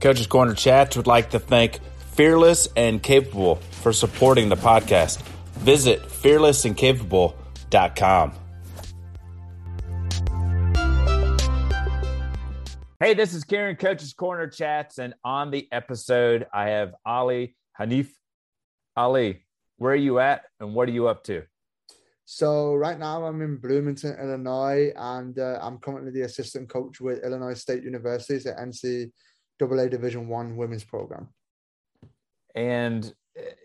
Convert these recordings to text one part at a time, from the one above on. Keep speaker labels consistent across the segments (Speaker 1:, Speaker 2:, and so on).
Speaker 1: Coach's Corner Chats would like to thank Fearless and Capable for supporting the podcast. Visit fearlessandcapable.com. Hey, this is Karen Coach's Corner Chats, and on the episode, I have Ali Hanif. Ali, where are you at and what are you up to?
Speaker 2: So right now I'm in Bloomington, Illinois, and uh, I'm currently the assistant coach with Illinois State University, the NCAA Division One women's program.
Speaker 1: And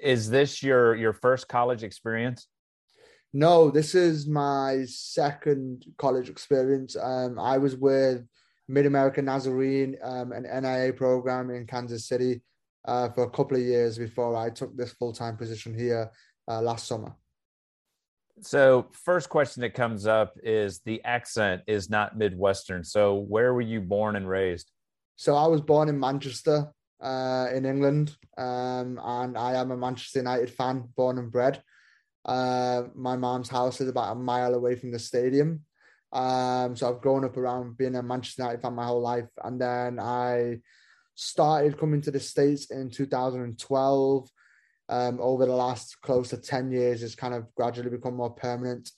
Speaker 1: is this your your first college experience?
Speaker 2: No, this is my second college experience. Um, I was with Mid America Nazarene, um, an NAIA program in Kansas City, uh, for a couple of years before I took this full time position here uh, last summer.
Speaker 1: So, first question that comes up is the accent is not Midwestern. So, where were you born and raised?
Speaker 2: So, I was born in Manchester, uh, in England, um, and I am a Manchester United fan, born and bred. Uh, my mom's house is about a mile away from the stadium. Um, so, I've grown up around being a Manchester United fan my whole life. And then I started coming to the States in 2012 um, over the last close to 10 years it's kind of gradually become more permanent.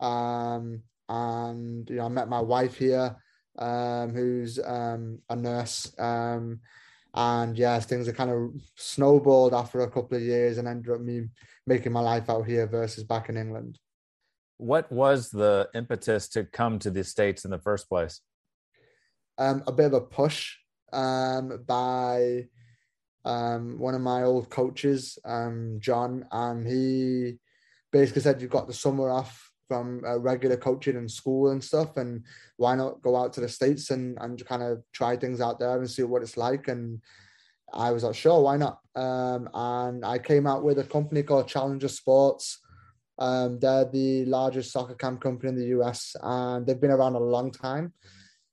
Speaker 2: Um, and, you know, I met my wife here, um, who's um, a nurse. Um, and yes, things are kind of snowballed after a couple of years and ended up me making my life out here versus back in England.
Speaker 1: What was the impetus to come to the States in the first place?
Speaker 2: Um, a bit of a push um, by um, one of my old coaches, um, John, and he basically said, You've got the summer off from uh, regular coaching and school and stuff, and why not go out to the States and, and kind of try things out there and see what it's like? And I was like, Sure, why not? Um, and I came out with a company called Challenger Sports. Um, they're the largest soccer camp company in the US, and they've been around a long time.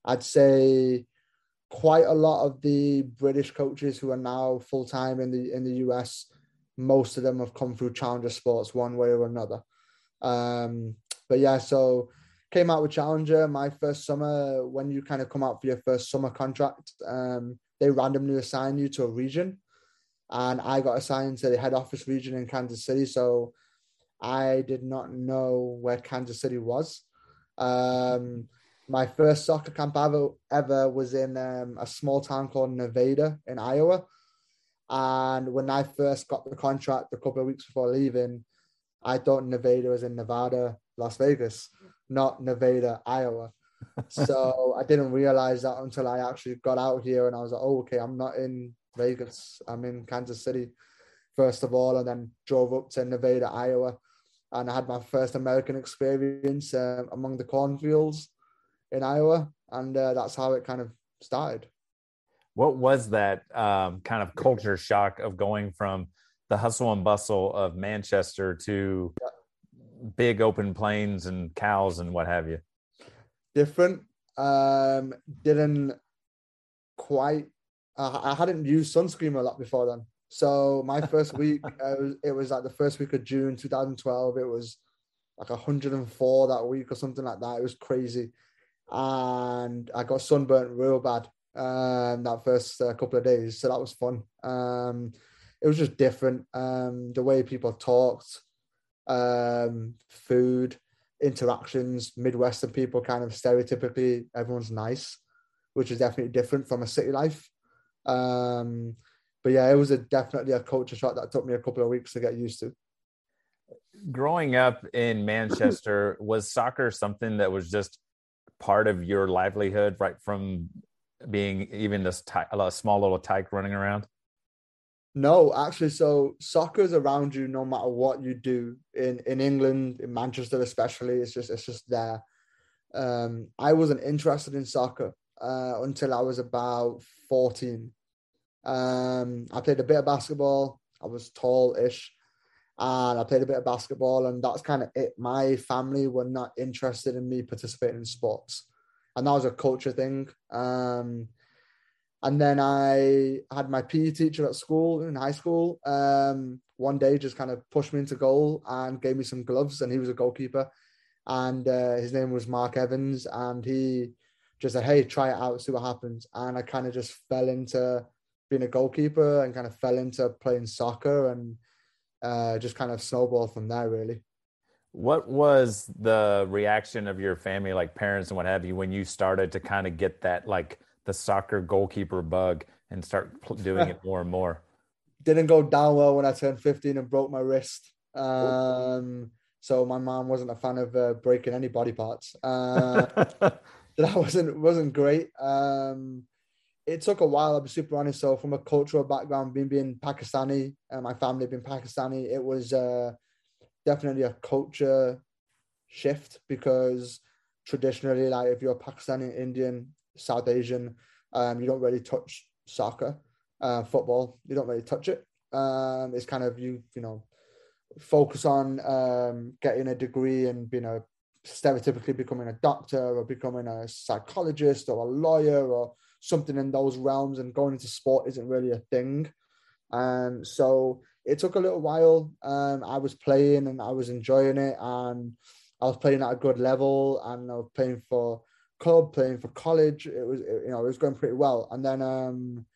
Speaker 2: I'd say quite a lot of the British coaches who are now full time in the in the US, most of them have come through Challenger Sports one way or another. Um, but yeah, so came out with Challenger my first summer. When you kind of come out for your first summer contract, um, they randomly assign you to a region, and I got assigned to the head office region in Kansas City. So I did not know where Kansas City was. Um, my first soccer camp ever ever was in um, a small town called Nevada in Iowa. And when I first got the contract a couple of weeks before leaving, I thought Nevada was in Nevada, Las Vegas, not Nevada, Iowa. so I didn't realize that until I actually got out here and I was like, oh, okay, I'm not in Vegas. I'm in Kansas City, first of all, and then drove up to Nevada, Iowa. And I had my first American experience uh, among the cornfields in Iowa, and uh, that's how it kind of started.
Speaker 1: What was that um, kind of culture shock of going from the hustle and bustle of Manchester to yeah. Big open plains and cows and what have you?
Speaker 2: Different. Um, didn't quite. Uh, I hadn't used sunscreen a lot before then. So my first week, uh, it was like the first week of June 2012. It was like 104 that week or something like that. It was crazy and I got sunburnt real bad um, that first uh, couple of days. So that was fun. Um, it was just different. Um, the way people talked, um, food, interactions, Midwestern people kind of stereotypically, everyone's nice, which is definitely different from a city life. Um, but yeah, it was a, definitely a culture shock that took me a couple of weeks to get used to.
Speaker 1: Growing up in Manchester, was soccer something that was just part of your livelihood right from being even this a small little tyke running around?
Speaker 2: No, actually, so soccer's around you no matter what you do in in England, in Manchester especially. It's just it's just there. Um, I wasn't interested in soccer uh, until I was about fourteen. Um, I played a bit of basketball. I was tall-ish, and I played a bit of basketball, and that's kind of it. My family were not interested in me participating in sports, and that was a culture thing. Um, and then I had my PE teacher at school in high school. Um, one day, just kind of pushed me into goal and gave me some gloves, and he was a goalkeeper, and uh, his name was Mark Evans, and he just said, "Hey, try it out, see what happens." And I kind of just fell into being a goalkeeper and kind of fell into playing soccer and uh, just kind of snowballed from there, really.
Speaker 1: What was the reaction of your family, like parents and what have you, when you started to kind of get that, like the soccer goalkeeper bug and start doing it more and more?
Speaker 2: Didn't go down well when I turned 15 and broke my wrist. Um, so my mom wasn't a fan of uh, breaking any body parts. Uh, that wasn't wasn't great. Um, it took a while. I'll be super honest. So from a cultural background, being being Pakistani, uh, my family being Pakistani, it was uh, definitely a culture shift because traditionally, like if you're Pakistani, Indian, South Asian, um, you don't really touch soccer, uh, football. You don't really touch it. Um, it's kind of you, you know, focus on um, getting a degree and being a stereotypically becoming a doctor or becoming a psychologist or a lawyer or something in those realms and going into sport isn't really a thing and so it took a little while um, i was playing and i was enjoying it and i was playing at a good level and i was playing for club playing for college. It was you know it was going pretty well. And then um,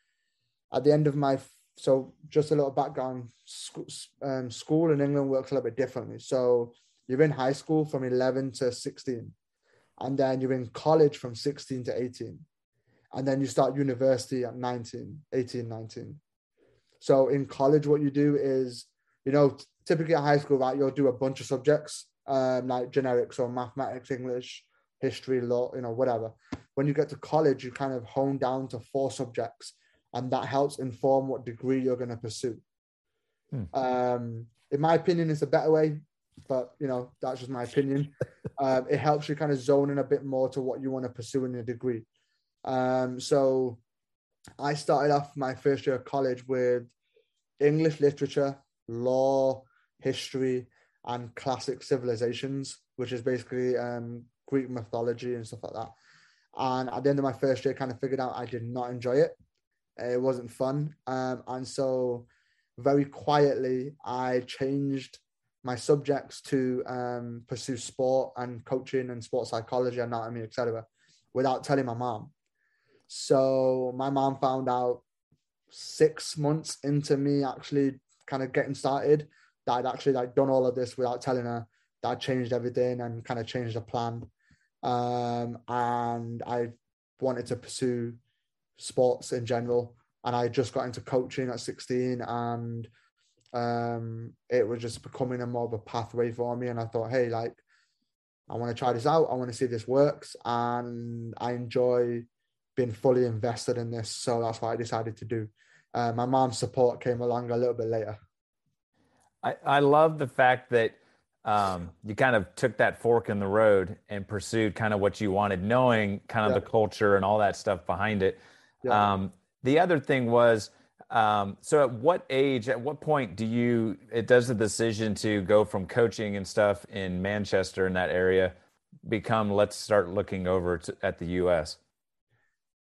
Speaker 2: at the end of my so just a little background school, um, school in england works a little bit differently. So you're in high school from 11 to 16 and then you're in college from 16 to 18 and then you start university at 19 18 19 so in college what you do is you know typically at high school right you'll do a bunch of subjects um, like generics or mathematics english history law you know whatever when you get to college you kind of hone down to four subjects and that helps inform what degree you're going to pursue hmm. um, in my opinion it's a better way but you know that's just my opinion. um, it helps you kind of zone in a bit more to what you want to pursue in a degree. Um, so I started off my first year of college with English literature, law, history, and classic civilizations, which is basically um, Greek mythology and stuff like that. And at the end of my first year, kind of figured out I did not enjoy it. It wasn't fun, um, and so very quietly I changed my subjects to um, pursue sport and coaching and sports psychology, and anatomy, etc., without telling my mom. So my mom found out six months into me actually kind of getting started that I'd actually like done all of this without telling her that I changed everything and kind of changed the plan. Um, and I wanted to pursue sports in general. And I just got into coaching at 16 and um, it was just becoming a more of a pathway for me. And I thought, hey, like, I want to try this out. I want to see if this works. And I enjoy being fully invested in this. So that's what I decided to do. Uh, my mom's support came along a little bit later.
Speaker 1: I, I love the fact that um, you kind of took that fork in the road and pursued kind of what you wanted, knowing kind of yeah. the culture and all that stuff behind it. Yeah. Um, the other thing was, um, so at what age, at what point do you, it does the decision to go from coaching and stuff in Manchester in that area become, let's start looking over to, at the US?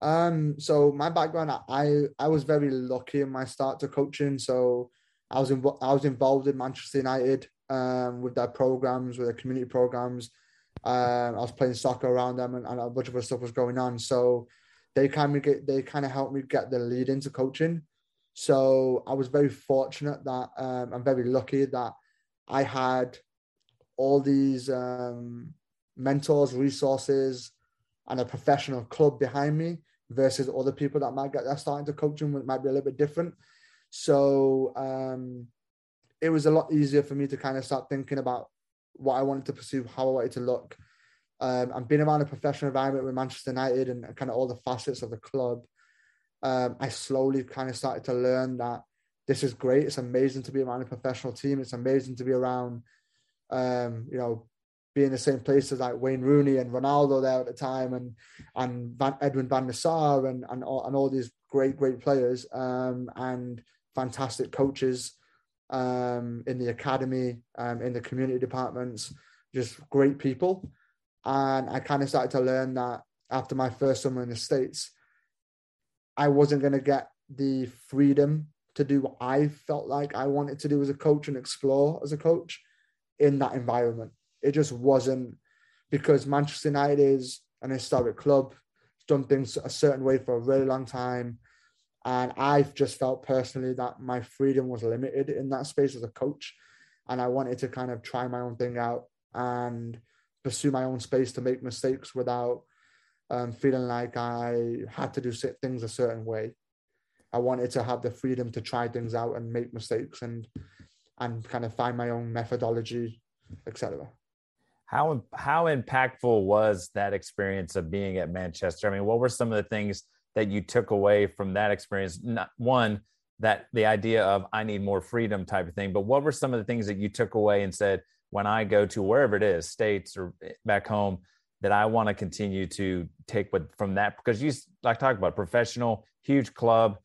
Speaker 2: Um, so my background, I, I was very lucky in my start to coaching. So I was, in, I was involved in Manchester United, um, with their programs, with their community programs. Um, I was playing soccer around them and, and a bunch of other stuff was going on. So they kind of get, they kind of helped me get the lead into coaching. So I was very fortunate that um, I'm very lucky that I had all these um, mentors, resources, and a professional club behind me versus other people that might get their starting to coaching might be a little bit different. So um, it was a lot easier for me to kind of start thinking about what I wanted to pursue, how I wanted to look. Um, and being around a professional environment with Manchester United and kind of all the facets of the club, um, I slowly kind of started to learn that this is great. It's amazing to be around a professional team. It's amazing to be around, um, you know, be in the same places like Wayne Rooney and Ronaldo there at the time, and and Van, Edwin van der Sar and and all, and all these great great players um, and fantastic coaches um, in the academy, um, in the community departments, just great people. And I kind of started to learn that after my first summer in the States, I wasn't going to get the freedom to do what I felt like I wanted to do as a coach and explore as a coach in that environment. It just wasn't because Manchester United is an historic club. It's done things a certain way for a really long time. And I've just felt personally that my freedom was limited in that space as a coach. And I wanted to kind of try my own thing out and pursue my own space to make mistakes without um, feeling like I had to do things a certain way. I wanted to have the freedom to try things out and make mistakes and and kind of find my own methodology, etc.
Speaker 1: How how impactful was that experience of being at Manchester? I mean, what were some of the things that you took away from that experience? Not one that the idea of I need more freedom type of thing, but what were some of the things that you took away and said when I go to wherever it is, states or back home, that I want to continue to take with from that because you like talk about professional, huge club,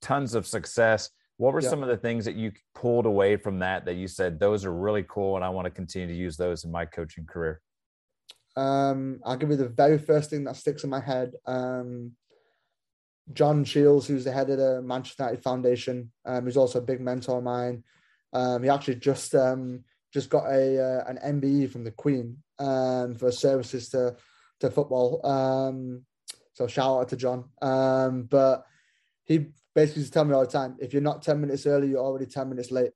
Speaker 1: tons of success. What were yeah. some of the things that you pulled away from that that you said those are really cool and I want to continue to use those in my coaching career?
Speaker 2: Um, I'll give you the very first thing that sticks in my head. Um, John Shiels, who's the head of the Manchester United Foundation, um, who's also a big mentor of mine. Um, he actually just um, just got a uh, an MBE from the Queen um, for services to to football. Um, so shout out to John. Um, but he basically used to tell me all the time, if you're not 10 minutes early, you're already 10 minutes late.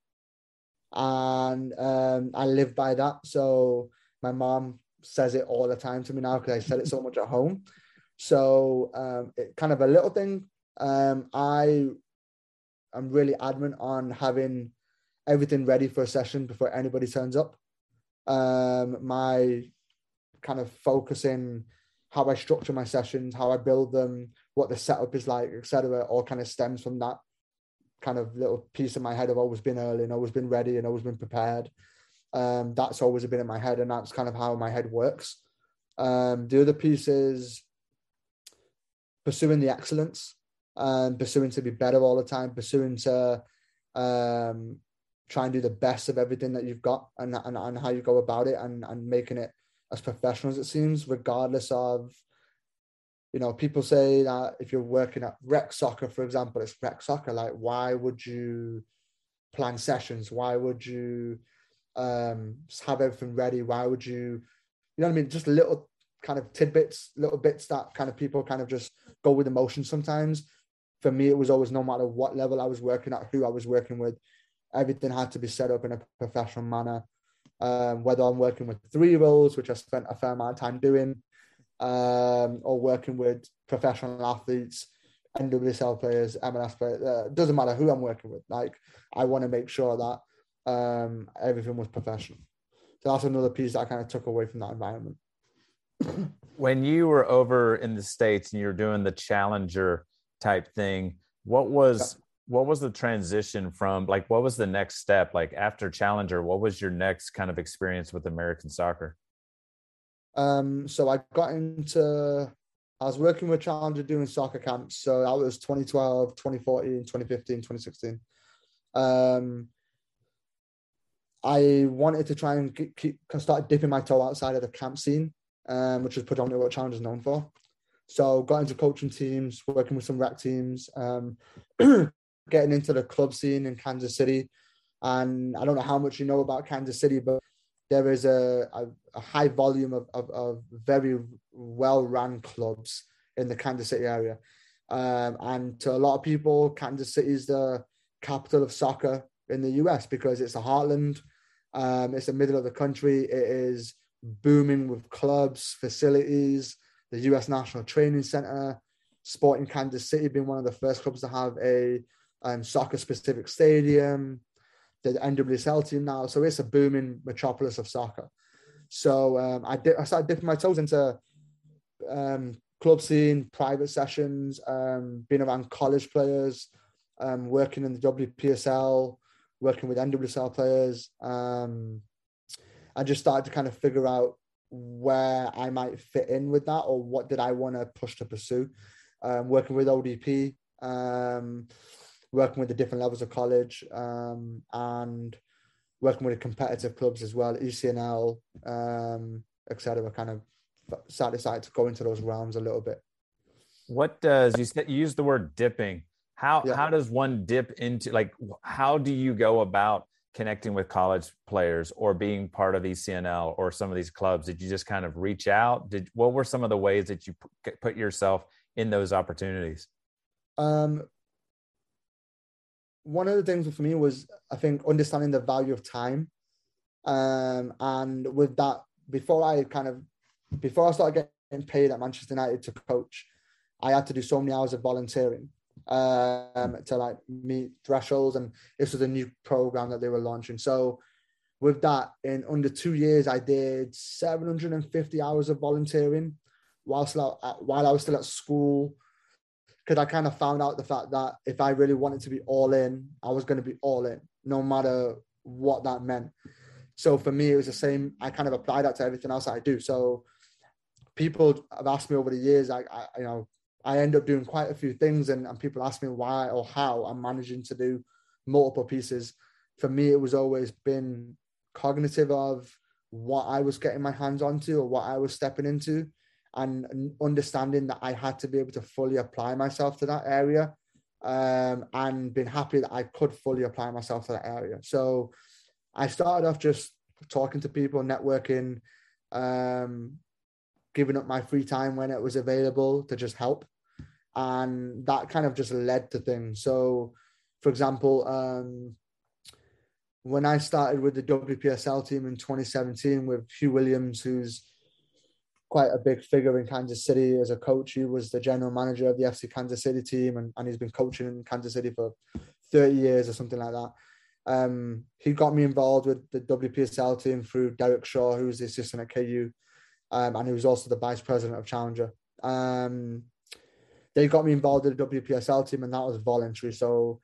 Speaker 2: And um, I live by that. So my mom says it all the time to me now because I said it so much at home. So um, it, kind of a little thing. Um, I am really adamant on having everything ready for a session before anybody turns up. Um, my kind of focusing how I structure my sessions, how I build them, what the setup is like, etc., all kind of stems from that kind of little piece in my head. I've always been early and always been ready and always been prepared. Um, that's always been in my head, and that's kind of how my head works. Um, the other piece is pursuing the excellence and pursuing to be better all the time, pursuing to um, try and do the best of everything that you've got and, and, and how you go about it and, and making it as professional as it seems, regardless of, you know, people say that if you're working at rec soccer, for example, it's rec soccer. Like, why would you plan sessions? Why would you um, have everything ready? Why would you, you know what I mean? Just little kind of tidbits, little bits that kind of people kind of just go with emotion sometimes. For me, it was always no matter what level I was working at, who I was working with, everything had to be set up in a professional manner. Um, whether I'm working with three year olds, which I spent a fair amount of time doing, um, or working with professional athletes, NWSL players, MLS players, uh, doesn't matter who I'm working with. Like, I want to make sure that um, everything was professional. So that's another piece that I kind of took away from that environment.
Speaker 1: When you were over in the States and you're doing the challenger type thing, what was what was the transition from like what was the next step? Like after challenger what was your next kind of experience with american soccer?
Speaker 2: Um so i got into i was working with challenger doing soccer camps. So that was 2012 2014 2015 2016 um i wanted to try and keep, keep start dipping my toe outside of the camp scene um which is predominantly what challenger is known for so got into coaching teams working with some rec teams um getting into the club scene in Kansas City. And I don't know how much you know about Kansas City, but there is a, a, a high volume of, of, of very well run clubs in the Kansas City area. Um, and to a lot of people, Kansas City is the capital of soccer in the US because it's a heartland. Um, it's the middle of the country. It is booming with clubs, facilities, the US National Training Center, Sporting Kansas City being one of the first clubs to have a um, soccer specific stadium, the NWSL team now. So it's a booming metropolis of soccer. So um, I, did, I started dipping my toes into um, club scene, private sessions, um, being around college players, um, working in the WPSL, working with NWSL players. I just started to kind of figure out where I might fit in with that or what did I want to push to pursue. Um, working with ODP, um, working with the different levels of college um, and working with the competitive clubs as well, ECNL, um, etc. Kind of decided to go into those realms a little bit.
Speaker 1: What does you said you use the word dipping? How yeah. how does one dip into like how do you go about connecting with college players or being part of ECNL or some of these clubs? Did you just kind of reach out? Did what were some of the ways that you put yourself in those opportunities?
Speaker 2: Um, one of the things for me was I think understanding the value of time. Um, and with that, before I kind of before I started getting paid at Manchester United to coach, I had to do so many hours of volunteering um, to like meet thresholds, and this was a new program that they were launching. So with that, in under two years, I did 750 hours of volunteering whilst while I was still at school because I kind of found out the fact that if I really wanted to be all in, I was going to be all in, no matter what that meant. So for me, it was the same. I kind of applied that to everything else I do. So people have asked me over the years, I, I you know, I end up doing quite a few things, and, and people ask me why or how I'm managing to do multiple pieces. For me, it was always been cognitive of what I was getting my hands onto or what I was stepping into and understanding that I had to be able to fully apply myself to that area um, and being happy that I could fully apply myself to that area. So I started off just talking to people, networking, um, giving up my free time when it was available to just help. And that kind of just led to things. So, for example, um, when I started with the WPSL team in 2017 with Hugh Williams, who's quite a big figure in Kansas City as a coach. He was the general manager of the FC Kansas City team, and, and he's been coaching in Kansas City for 30 years or something like that. Um, he got me involved with the WPSL team through Derek Shaw, who's the assistant at KU, um, and he was also the vice president of Challenger. Um, they got me involved in the WPSL team, and that was voluntary. So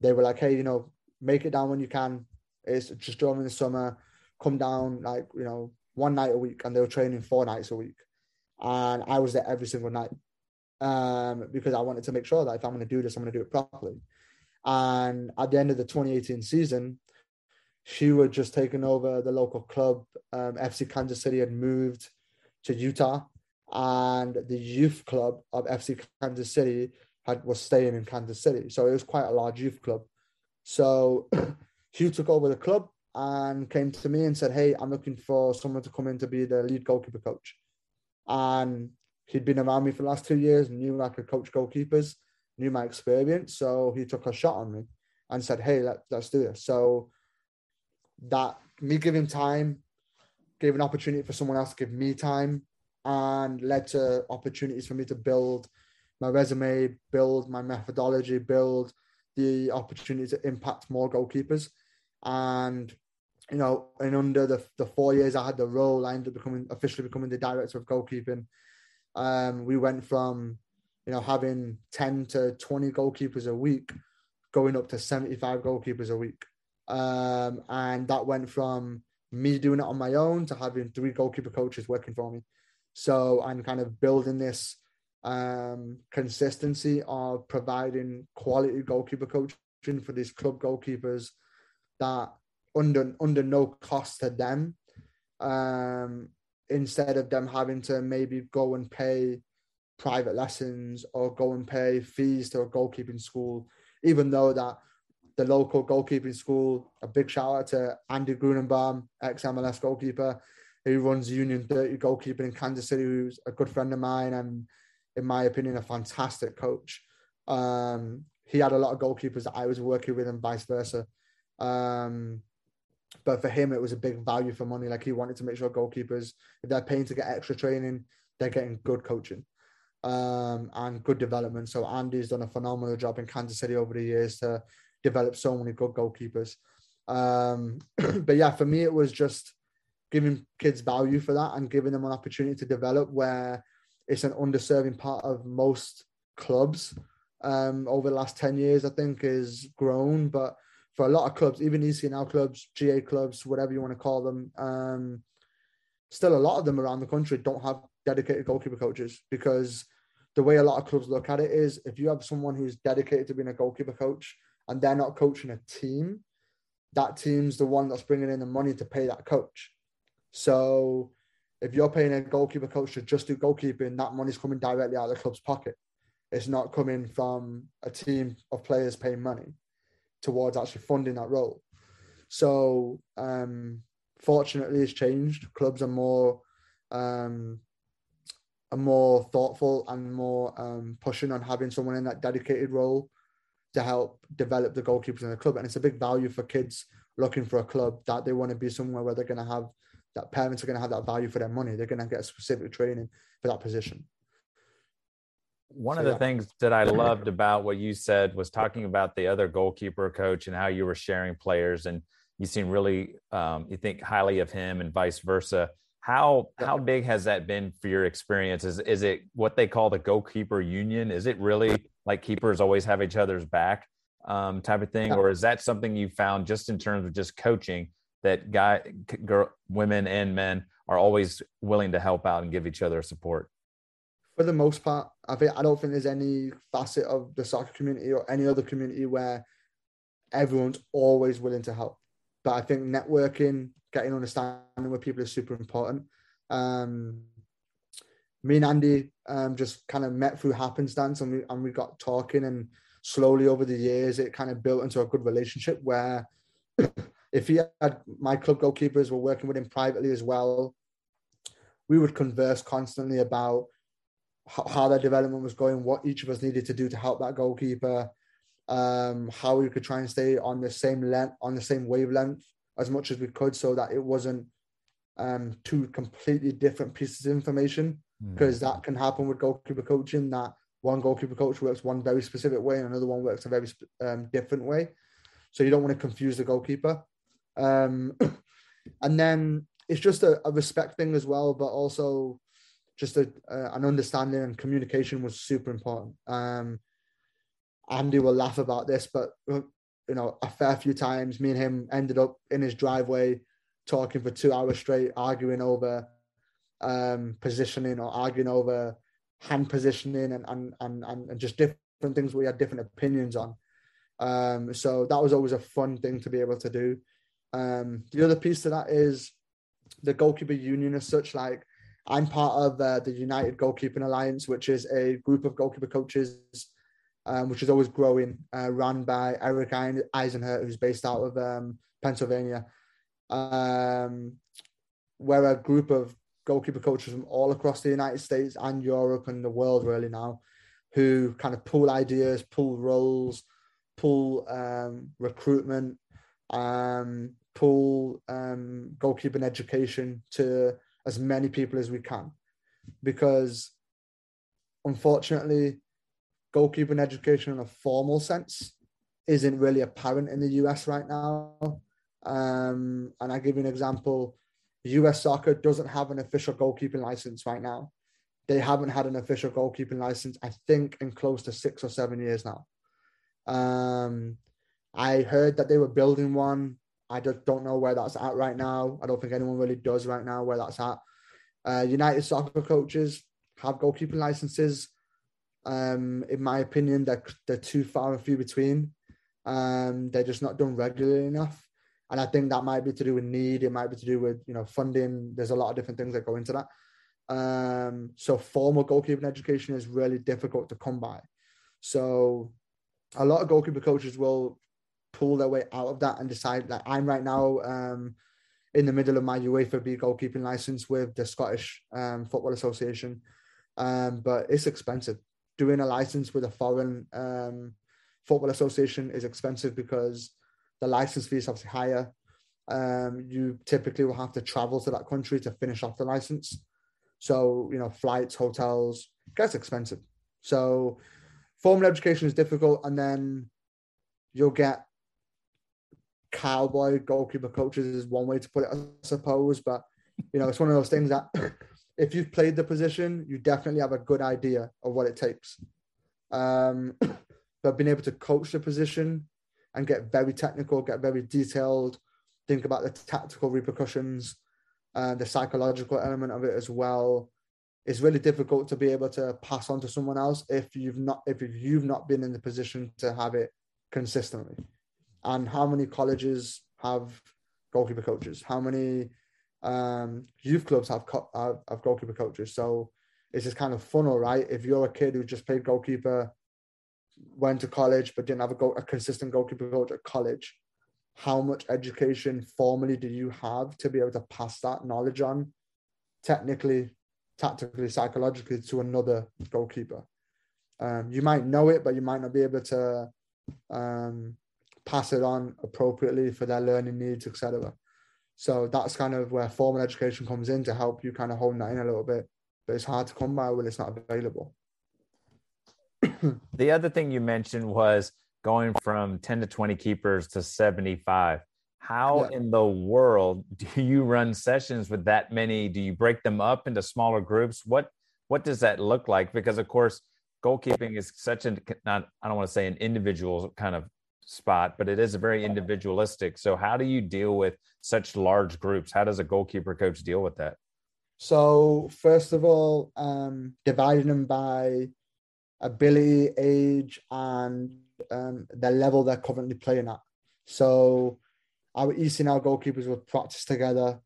Speaker 2: they were like, "Hey, you know, make it down when you can. It's just during the summer. Come down, like you know, one night a week and they were training four nights a week. And I was there every single night um, because I wanted to make sure that if I'm going to do this, I'm going to do it properly. And at the end of the 2018 season, she had just taken over the local club. Um, FC Kansas City had moved to Utah, and the youth club of FC Kansas City had was staying in Kansas City. So it was quite a large youth club. So Hugh took over the club and came to me and said, Hey, I'm looking for someone to come in to be the lead goalkeeper coach. And he'd been around me for the last two years, knew I could coach goalkeepers, knew my experience. So he took a shot on me and said, Hey, let, let's do this. So that me giving time gave an opportunity for someone else to give me time and led to opportunities for me to build my resume, build my methodology, build the opportunity to impact more goalkeepers. And you know, and under the, the four years I had the role, I ended up becoming officially becoming the director of goalkeeping. Um, we went from, you know, having 10 to 20 goalkeepers a week, going up to 75 goalkeepers a week. Um, and that went from me doing it on my own to having three goalkeeper coaches working for me. So I'm kind of building this um, consistency of providing quality goalkeeper coaching for these club goalkeepers that under under no cost to them. Um, instead of them having to maybe go and pay private lessons or go and pay fees to a goalkeeping school, even though that the local goalkeeping school, a big shout out to Andy Gruenebaum, ex MLS goalkeeper, who runs Union 30 goalkeeping in Kansas City, who's a good friend of mine and, in my opinion, a fantastic coach. Um, he had a lot of goalkeepers that I was working with and vice versa. Um, but for him, it was a big value for money. Like he wanted to make sure goalkeepers, if they're paying to get extra training, they're getting good coaching um, and good development. So Andy's done a phenomenal job in Kansas City over the years to develop so many good goalkeepers. Um, but yeah, for me, it was just giving kids value for that and giving them an opportunity to develop where it's an underserving part of most clubs um, over the last 10 years, I think, is grown. But for a lot of clubs, even ECNL clubs, GA clubs, whatever you want to call them, um, still a lot of them around the country don't have dedicated goalkeeper coaches because the way a lot of clubs look at it is if you have someone who's dedicated to being a goalkeeper coach and they're not coaching a team, that team's the one that's bringing in the money to pay that coach. So if you're paying a goalkeeper coach to just do goalkeeping, that money's coming directly out of the club's pocket. It's not coming from a team of players paying money towards actually funding that role. So um, fortunately, it's changed. Clubs are more um, are more thoughtful and more um, pushing on having someone in that dedicated role to help develop the goalkeepers in the club. And it's a big value for kids looking for a club that they want to be somewhere where they're going to have that parents are going to have that value for their money. They're going to get a specific training for that position.
Speaker 1: One so, of the yeah. things that I loved about what you said was talking about the other goalkeeper coach and how you were sharing players and you seem really um, you think highly of him and vice versa. How how big has that been for your experience? Is is it what they call the goalkeeper union? Is it really like keepers always have each other's back um, type of thing, or is that something you found just in terms of just coaching that guy, girl, women and men are always willing to help out and give each other support?
Speaker 2: For the most part, I think I don't think there's any facet of the soccer community or any other community where everyone's always willing to help. But I think networking, getting understanding with people is super important. Um, me and Andy um, just kind of met through happenstance and we, and we got talking and slowly over the years it kind of built into a good relationship where if he had my club goalkeepers were working with him privately as well we would converse constantly about how, their development was going what each of us needed to do to help that goalkeeper um, how we could try and stay on the same length on the same wavelength as much as we could so that it wasn't um, two completely different pieces of information because mm. that can happen with goalkeeper coaching that one goalkeeper coach works one very specific way and another one works a very um, different way so you don't want to confuse the goalkeeper um, and then it's just a, a, respect thing as well but also just a, an understanding and communication was super important um, andy will laugh about this but you know, a fair few times. Me and him ended up in his driveway talking for two hours straight, arguing over um, positioning or arguing over hand positioning and, and, and, and just different things we had different opinions on. Um, so that was always a fun thing to be able to do. Um, the other piece to that is the goalkeeper union as such. Like I'm part of uh, the United Goalkeeping Alliance, which is a group of goalkeeper coaches um, which is always growing, uh, run by Eric Eisenhart, who's based out of um, Pennsylvania. Um, we're a group of goalkeeper coaches from all across the United States and Europe and the world, really now, who kind of pull ideas, pull roles, pull um, recruitment, um, pull um, goalkeeping education to as many people as we can. Because unfortunately, goalkeeping education in a formal sense isn't really apparent in the US right now. Um, and I give you an example. US soccer doesn't have an official goalkeeping license right now. They haven't had an official goalkeeping license, I think, in close to six or seven years now. Um, I heard that they were building one. I just don't know where that's at right now. I don't think anyone really does right now where that's at. Uh, United soccer coaches have goalkeeping licenses. Um, in my opinion, they're, they're too far and few between. Um, they're just not done regularly enough. And I think that might be to do with need. It might be to do with, you know, funding. There's a lot of different things that go into that. Um, so formal goalkeeping education is really difficult to come by. So a lot of goalkeeper coaches will pull their way out of that and decide like I'm right now um, in the middle of my UEFA B goalkeeping license with the Scottish um, Football Association. Um, but it's expensive doing a license with a foreign um, football association is expensive because the license fee is obviously higher. Um, you typically will have to travel to that country to finish off the license. So, you know, flights, hotels, gets expensive. So, formal education is difficult. And then you'll get cowboy goalkeeper coaches, is one way to put it, I suppose. But, you know, it's one of those things that if you've played the position, you definitely have a good idea of what it takes. Um, but being able to coach the position and get very technical, get very detailed, think about the tactical repercussions, and the psychological element of it as well. It's really difficult to be able to pass on to someone else if you've not if you've not been in the position to have it consistently. And how many colleges have goalkeeper coaches? How many um, youth clubs have, co- have, have goalkeeper coaches. So it's just kind of funnel, right? If you're a kid who just played goalkeeper, went to college but didn't have a, go- a consistent goalkeeper coach at college, how much education formally do you have to be able to pass that knowledge on, technically, tactically, psychologically, to another goalkeeper? Um, you might know it, but you might not be able to um, pass it on appropriately for their learning needs, etc. So that's kind of where formal education comes in to help you kind of hone that in a little bit. But it's hard to come by when it's not available.
Speaker 1: the other thing you mentioned was going from 10 to 20 keepers to 75. How yeah. in the world do you run sessions with that many? Do you break them up into smaller groups? What what does that look like? Because of course, goalkeeping is such a not I don't want to say an individual kind of spot, but it is a very individualistic. So how do you deal with such large groups? How does a goalkeeper coach deal with that?
Speaker 2: So first of all, um, dividing them by ability, age, and um, the level they're currently playing at. So our ECNL goalkeepers would practice together.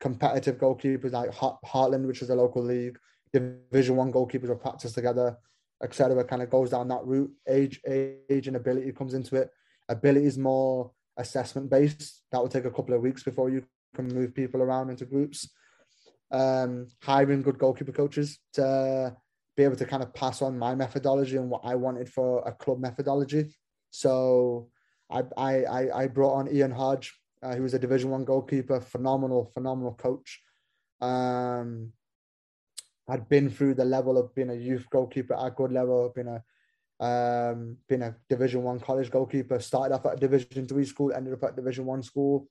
Speaker 2: Competitive goalkeepers like Heartland, which is a local league, Division One goalkeepers will practice together, etc. Kind of goes down that route. Age, age, and ability comes into it. Ability is more assessment based. That will take a couple of weeks before you can move people around into groups. Um, hiring good goalkeeper coaches to be able to kind of pass on my methodology and what I wanted for a club methodology. So I I I brought on Ian Hodge, uh, who was a Division One goalkeeper, phenomenal phenomenal coach. Um, I'd been through the level of being a youth goalkeeper at a good level, been a um, been a Division One college goalkeeper. Started off at a Division Three school, ended up at Division One school.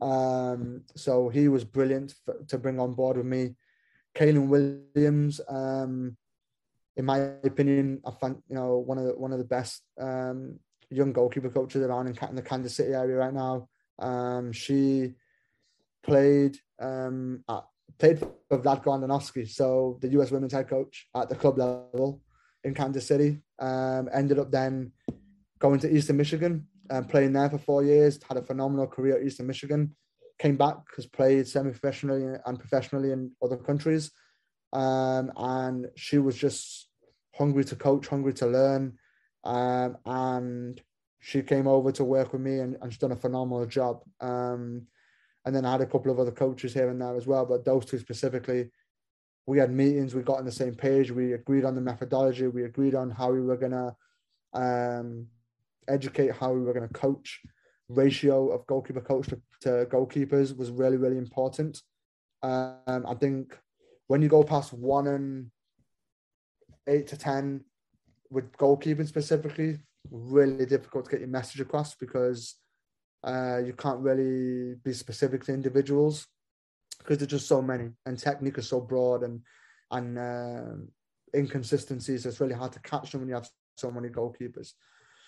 Speaker 2: Um, so he was brilliant to bring on board with me. Kalen Williams, um, in my opinion, I find you know one of the, one of the best um, young goalkeeper coaches around in, in the Kansas City area right now. Um, she played um, at, played for Vlatko Andonovski, so the US women's head coach at the club level in Kansas City. Um, ended up then going to Eastern Michigan and playing there for four years. Had a phenomenal career at Eastern Michigan. Came back, has played semi-professionally and professionally in other countries. Um, and she was just hungry to coach, hungry to learn. Um, and she came over to work with me and, and she's done a phenomenal job. Um, and then I had a couple of other coaches here and there as well, but those two specifically, we had meetings, we got on the same page, we agreed on the methodology, we agreed on how we were gonna um, educate, how we were gonna coach. Ratio of goalkeeper coach to, to goalkeepers was really, really important. Um, I think when you go past one and eight to ten with goalkeeping specifically, really difficult to get your message across because uh, you can't really be specific to individuals because there's just so many and technique is so broad and and uh, inconsistencies. It's really hard to catch them when you have so many goalkeepers.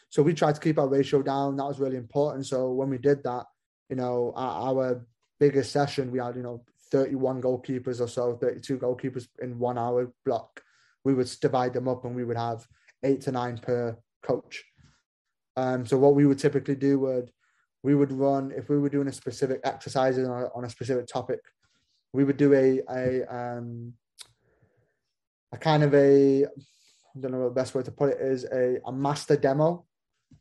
Speaker 2: So we tried to keep our ratio down. That was really important. So when we did that, you know, our, our biggest session, we had you know 31 goalkeepers or so, 32 goalkeepers in one hour block. We would divide them up and we would have eight to nine per coach. Um, so what we would typically do would we would run if we were doing a specific exercise on a, on a specific topic, we would do a a um, a kind of a I don't know what the best way to put it is a, a master demo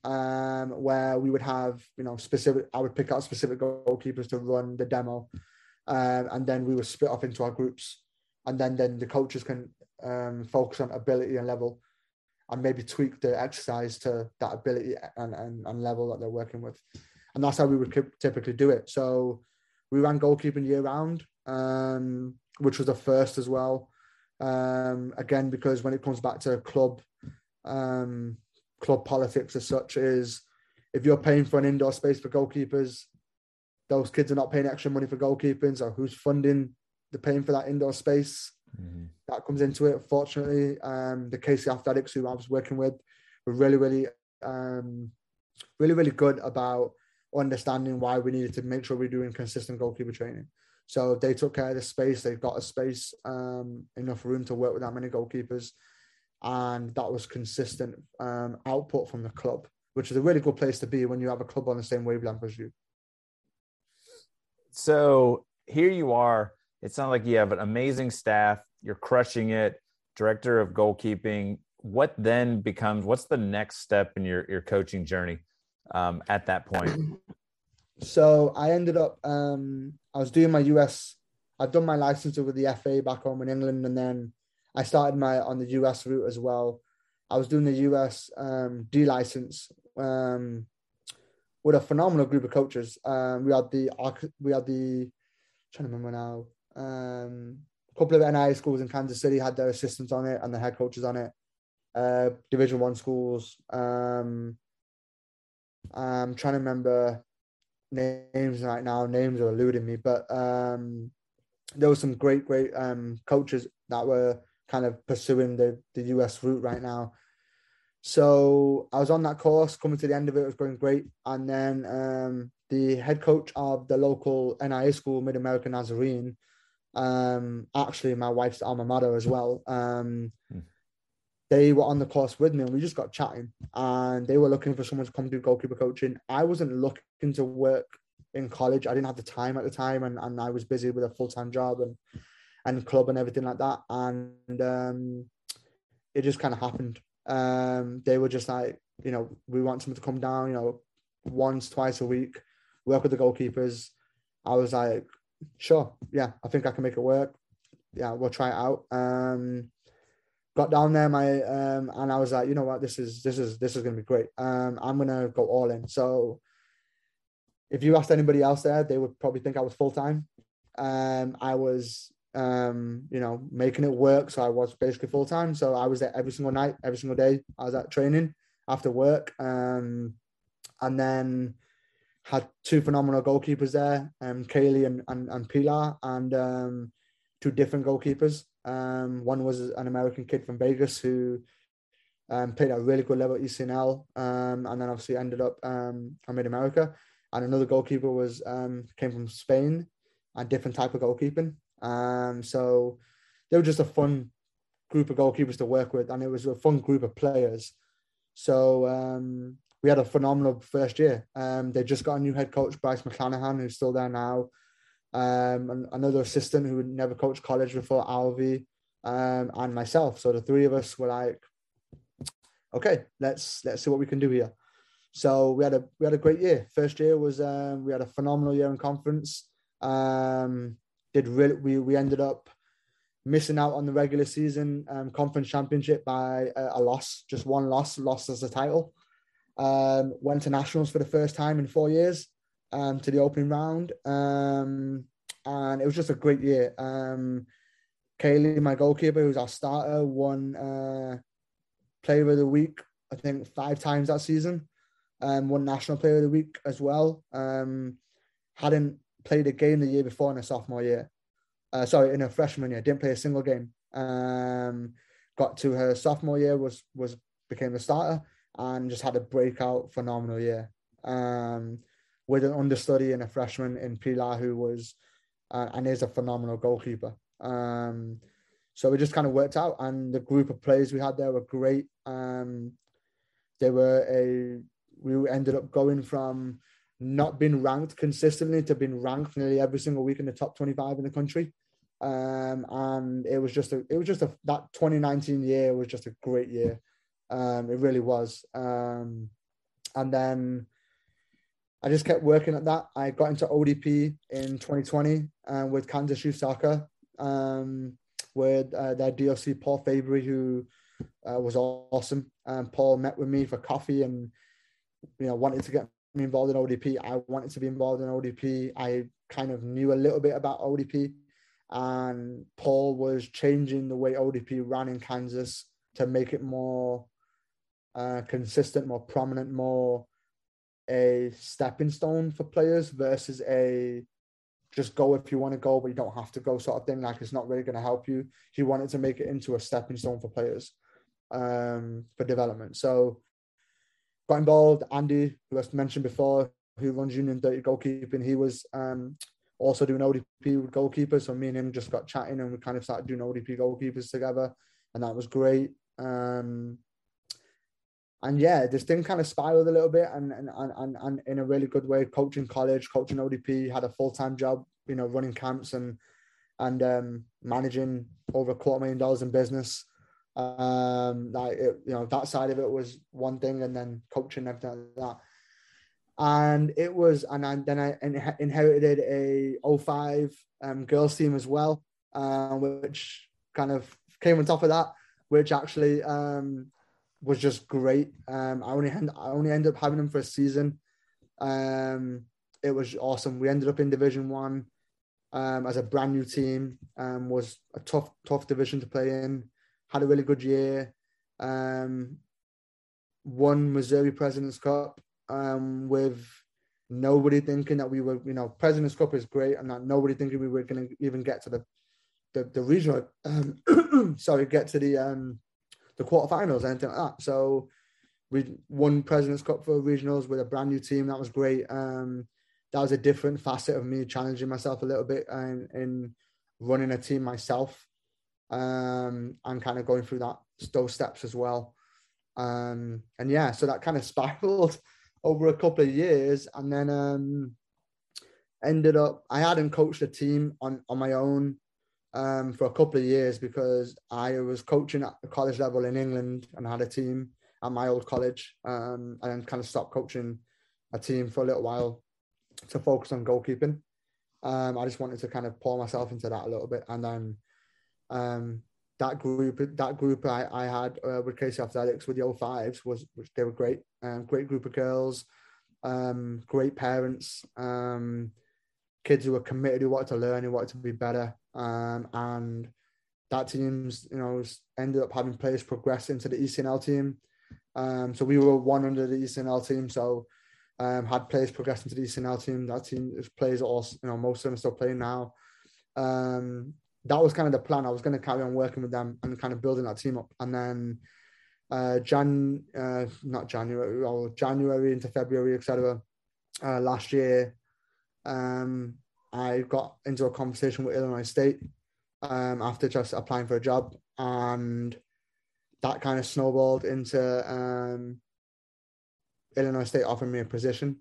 Speaker 2: um, where we would have you know specific I would pick out specific goalkeepers to run the demo um, and then we would split off into our groups, and then then the coaches can um, focus on ability and level, and maybe tweak the exercise to that ability and, and, and level that they're working with, and that's how we would typically do it. So we ran goalkeeping year round, um, which was the first as well. Um, again, because when it comes back to club um, club politics as such, is if you're paying for an indoor space for goalkeepers, those kids are not paying extra money for goalkeeping, so who's funding the paying for that indoor space? Mm-hmm. That comes into it. Fortunately, um, the KC Athletics, who I was working with, were really, really, um, really, really good about understanding why we needed to make sure we're doing consistent goalkeeper training. So they took care of the space. They've got a space, um, enough room to work with that many goalkeepers, and that was consistent um, output from the club, which is a really good place to be when you have a club on the same wavelength as you
Speaker 1: so here you are. It's not like you have an amazing staff. You're crushing it. Director of goalkeeping. What then becomes? What's the next step in your your coaching journey um, at that point?
Speaker 2: So I ended up. Um, I was doing my US. I've done my license with the FA back home in England, and then I started my on the US route as well. I was doing the US um, D license um, with a phenomenal group of coaches. Um, we had the we had the trying to remember now. Um, a couple of NAIA schools in Kansas City had their assistants on it and the head coaches on it. Uh, Division One schools. Um, I'm trying to remember names right now. Names are eluding me, but um, there were some great, great um, coaches that were kind of pursuing the the US route right now. So I was on that course, coming to the end of it, it was going great. And then um, the head coach of the local NAIA school, Mid American Nazarene, um, actually my wife's alma mater as well. Um, hmm. They were on the course with me, and we just got chatting. And they were looking for someone to come do goalkeeper coaching. I wasn't looking to work in college. I didn't have the time at the time, and, and I was busy with a full time job and and club and everything like that. And um, it just kind of happened. Um, they were just like, you know, we want someone to come down, you know, once, twice a week, work with the goalkeepers. I was like, sure, yeah, I think I can make it work. Yeah, we'll try it out. Um, got down there, my um, and I was like, you know what, this is this is this is gonna be great. Um, I'm gonna go all in. So if you asked anybody else there, they would probably think I was full time. Um, I was um, you know, making it work. So I was basically full time. So I was there every single night, every single day. I was at training after work. Um, and then had two phenomenal goalkeepers there, um, Kaylee and, and, and Pilar, and um, two different goalkeepers. Um, one was an American kid from Vegas who um, played at a really good level at ECNL, um, and then obviously ended up um, Mid America. And another goalkeeper was um, came from Spain, a different type of goalkeeping. Um, so they were just a fun group of goalkeepers to work with, and it was a fun group of players. So um, we had a phenomenal first year. Um, they just got a new head coach, Bryce McClanahan, who's still there now. Um, and another assistant who had never coached college before, Alvi, um, and myself. So the three of us were like, okay, let's let's see what we can do here. So we had a we had a great year. First year was um, we had a phenomenal year in conference. Um, did really we we ended up missing out on the regular season um, conference championship by a, a, loss, just one loss, lost as a title. Um, went to nationals for the first time in four years um, to the opening round, um, and it was just a great year. Um, Kaylee, my goalkeeper, who's our starter, won uh, Player of the Week, I think five times that season. Um, won National Player of the Week as well. Um, hadn't played a game the year before in a sophomore year. Uh, sorry, in a freshman year, didn't play a single game. Um, got to her sophomore year, was was became a starter, and just had a breakout phenomenal year. Um, with an understudy and a freshman in Pilar who was uh, and is a phenomenal goalkeeper. Um, so it just kind of worked out, and the group of players we had there were great. Um, they were a we ended up going from not being ranked consistently to being ranked nearly every single week in the top 25 in the country. Um, and it was just a, it was just a, that 2019 year was just a great year. Um, it really was. Um, and then I just kept working at that. I got into ODP in 2020 uh, with Kansas Youth Soccer, um, with uh, their DOC Paul Fabry, who uh, was awesome. And Paul met with me for coffee and you know wanted to get me involved in ODP. I wanted to be involved in ODP. I kind of knew a little bit about ODP, and Paul was changing the way ODP ran in Kansas to make it more uh, consistent, more prominent, more a stepping stone for players versus a just go if you want to go, but you don't have to go sort of thing. Like it's not really going to help you. He wanted to make it into a stepping stone for players um, for development. So got involved. Andy, who I mentioned before, who runs United Goalkeeping, he was um, also doing ODP with goalkeepers. So me and him just got chatting and we kind of started doing ODP goalkeepers together. And that was great. Um, and yeah, this thing kind of spiraled a little bit and, and, and, and in a really good way, coaching college, coaching ODP, had a full-time job, you know, running camps and, and um, managing over a quarter million dollars in business. Um, like it, you know, that side of it was one thing, and then coaching everything like that. And it was, and I, then I inherited a 05 um, girls team as well, uh, which kind of came on top of that, which actually um, was just great. Um, I only had, I only ended up having them for a season. Um, it was awesome. We ended up in Division One um, as a brand new team. Um, was a tough tough division to play in. Had a really good year. Um, won Missouri Presidents Cup um, with nobody thinking that we were, you know, Presidents Cup is great, and that nobody thinking we were going to even get to the the, the regional. Um, sorry, get to the um, the quarterfinals, anything like that. So we won Presidents Cup for regionals with a brand new team. That was great. Um, that was a different facet of me challenging myself a little bit and in running a team myself um, and kind of going through that those steps as well. Um, and yeah, so that kind of spiraled over a couple of years, and then um, ended up. I hadn't coached a team on on my own um, for a couple of years because I was coaching at the college level in England and had a team at my old college, um, and then kind of stopped coaching a team for a little while to focus on goalkeeping. Um, I just wanted to kind of pour myself into that a little bit, and then um, that group, that group I, I had uh, with KC Athletics with the 05s was, which they were great, um, great group of girls, um, great parents, um, kids who were committed, who wanted to learn, who wanted to be better, um, and that team's you know ended up having players progress into the ECNL team. Um, so we were one under the ECNL team, so um, had players progress into the ECNL team. That team is players all you know most of them are still playing now. That was kind of the plan. I was going to carry on working with them and kind of building that team up. And then uh, Jan, uh, not January, or January into February, etc. Uh, last year, um, I got into a conversation with Illinois State um, after just applying for a job, and that kind of snowballed into um, Illinois State offering me a position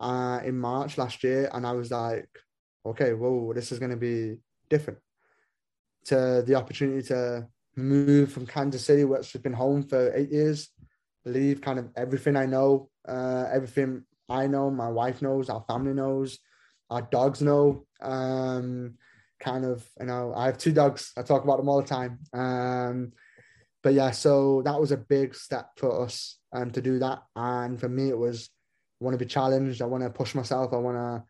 Speaker 2: uh, in March last year, and I was like, okay, whoa, this is going to be different to the opportunity to move from Kansas City, which has been home for eight years, leave kind of everything I know, uh, everything I know, my wife knows, our family knows, our dogs know. Um, kind of, you know, I have two dogs. I talk about them all the time. Um, but yeah, so that was a big step for us um, to do that. And for me, it was I want to be challenged. I want to push myself. I want to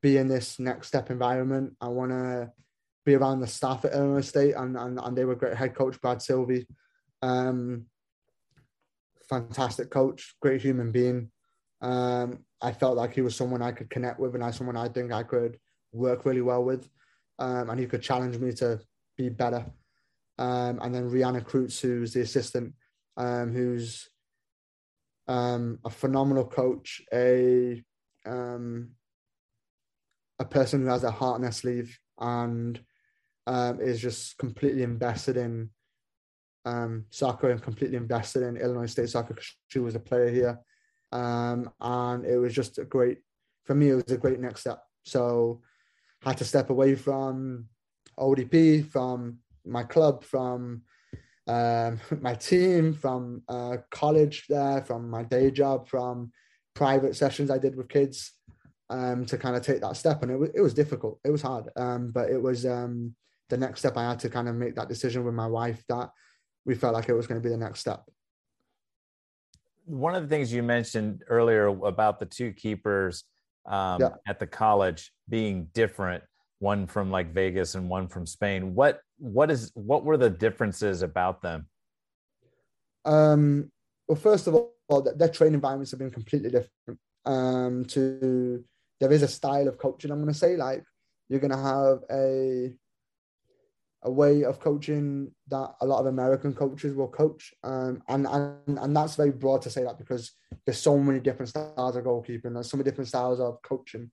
Speaker 2: be in this next step environment. I want to be around the staff at Illinois State, and and, and they were great. Head coach Brad Sylvie, um, fantastic coach, great human being. Um, I felt like he was someone I could connect with, and I someone I think I could work really well with, um, and he could challenge me to be better. Um, and then Rihanna Kreutz, who's the assistant, um, who's um, a phenomenal coach, a um, a person who has a heart in their sleeve, and um, is just completely invested in um, soccer and completely invested in Illinois State soccer because she was a player here. Um, and it was just a great, for me, it was a great next step. So I had to step away from ODP, from my club, from um, my team, from uh, college there, from my day job, from private sessions I did with kids um, to kind of take that step. And it was, it was difficult. It was hard. Um, but it was, um, the next step, I had to kind of make that decision with my wife that we felt like it was going to be the next step.
Speaker 1: One of the things you mentioned earlier about the two keepers um, yeah. at the college being different, one from like Vegas and one from Spain. What what is what were the differences about them?
Speaker 2: Um, well, first of all, their training environments have been completely different. Um, to there is a style of coaching. I'm going to say like you're going to have a a way of coaching that a lot of American coaches will coach. Um, and, and and that's very broad to say that because there's so many different styles of goalkeeping, there's so many different styles of coaching.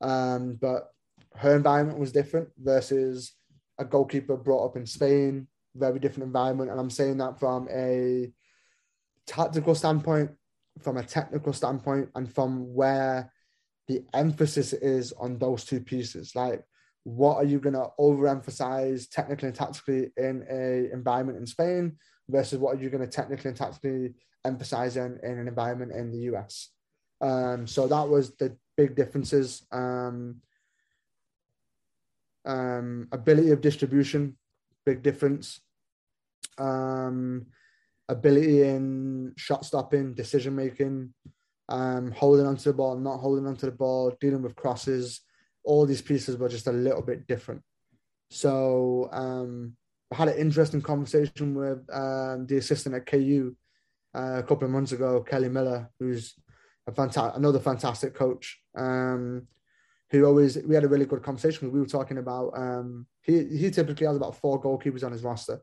Speaker 2: Um, but her environment was different versus a goalkeeper brought up in Spain, very different environment. And I'm saying that from a tactical standpoint, from a technical standpoint, and from where the emphasis is on those two pieces. Like what are you going to overemphasize technically and tactically in a environment in Spain versus what are you going to technically and tactically emphasize in, in an environment in the US. Um, so that was the big differences. Um, um, ability of distribution, big difference. Um, ability in shot stopping, decision making, um, holding onto the ball, not holding onto the ball, dealing with crosses. All these pieces were just a little bit different. So um, I had an interesting conversation with um, the assistant at KU uh, a couple of months ago, Kelly Miller, who's a fantastic, another fantastic coach. Um, who always we had a really good conversation. We were talking about um, he he typically has about four goalkeepers on his roster,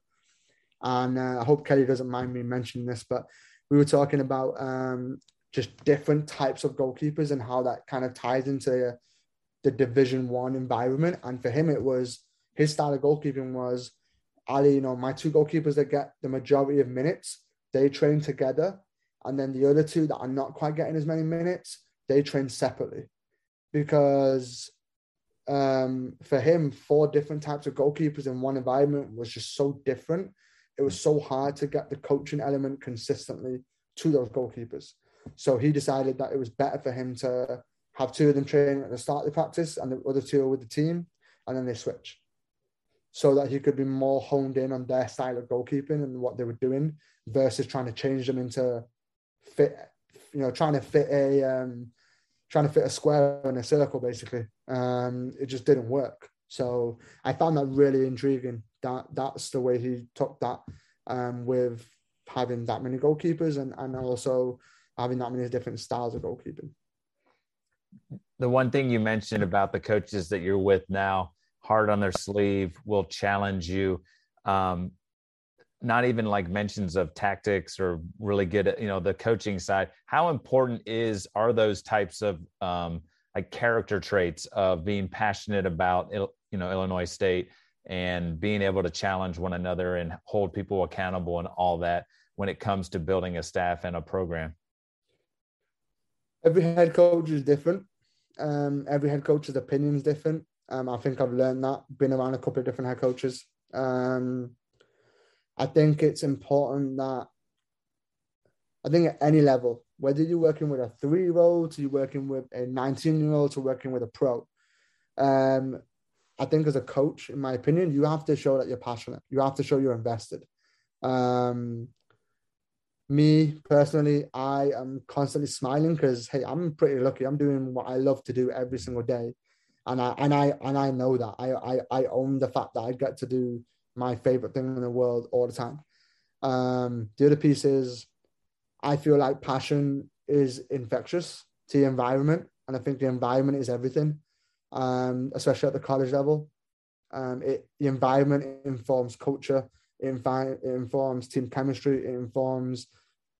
Speaker 2: and uh, I hope Kelly doesn't mind me mentioning this, but we were talking about um, just different types of goalkeepers and how that kind of ties into the, Division One environment. And for him, it was his style of goalkeeping was Ali, you know, my two goalkeepers that get the majority of minutes, they train together. And then the other two that are not quite getting as many minutes, they train separately. Because um, for him, four different types of goalkeepers in one environment was just so different. It was so hard to get the coaching element consistently to those goalkeepers. So he decided that it was better for him to have two of them training at the start of the practice and the other two are with the team, and then they switch so that he could be more honed in on their style of goalkeeping and what they were doing versus trying to change them into fit, you know, trying to fit a um, trying to fit a square in a circle basically. Um, it just didn't work. So I found that really intriguing. That that's the way he took that um, with having that many goalkeepers and and also having that many different styles of goalkeeping.
Speaker 1: The one thing you mentioned about the coaches that you're with now hard on their sleeve, will challenge you. Um, not even like mentions of tactics or really good at you know the coaching side. How important is are those types of um, like character traits of being passionate about you know Illinois State and being able to challenge one another and hold people accountable and all that when it comes to building a staff and a program?
Speaker 2: Every head coach is different. Um, every head coach's opinion is different. Um, I think I've learned that, been around a couple of different head coaches. Um, I think it's important that I think at any level, whether you're working with a three year old to you're working with a 19 year old to working with a pro, um, I think as a coach, in my opinion, you have to show that you're passionate. You have to show you're invested. Um, me personally, I am constantly smiling because hey, I'm pretty lucky. I'm doing what I love to do every single day and I and I and I know that I I, I own the fact that I get to do my favorite thing in the world all the time. Um, the other piece is I feel like passion is infectious to the environment, and I think the environment is everything, um, especially at the college level. Um, it the environment informs culture, it informs team chemistry, it informs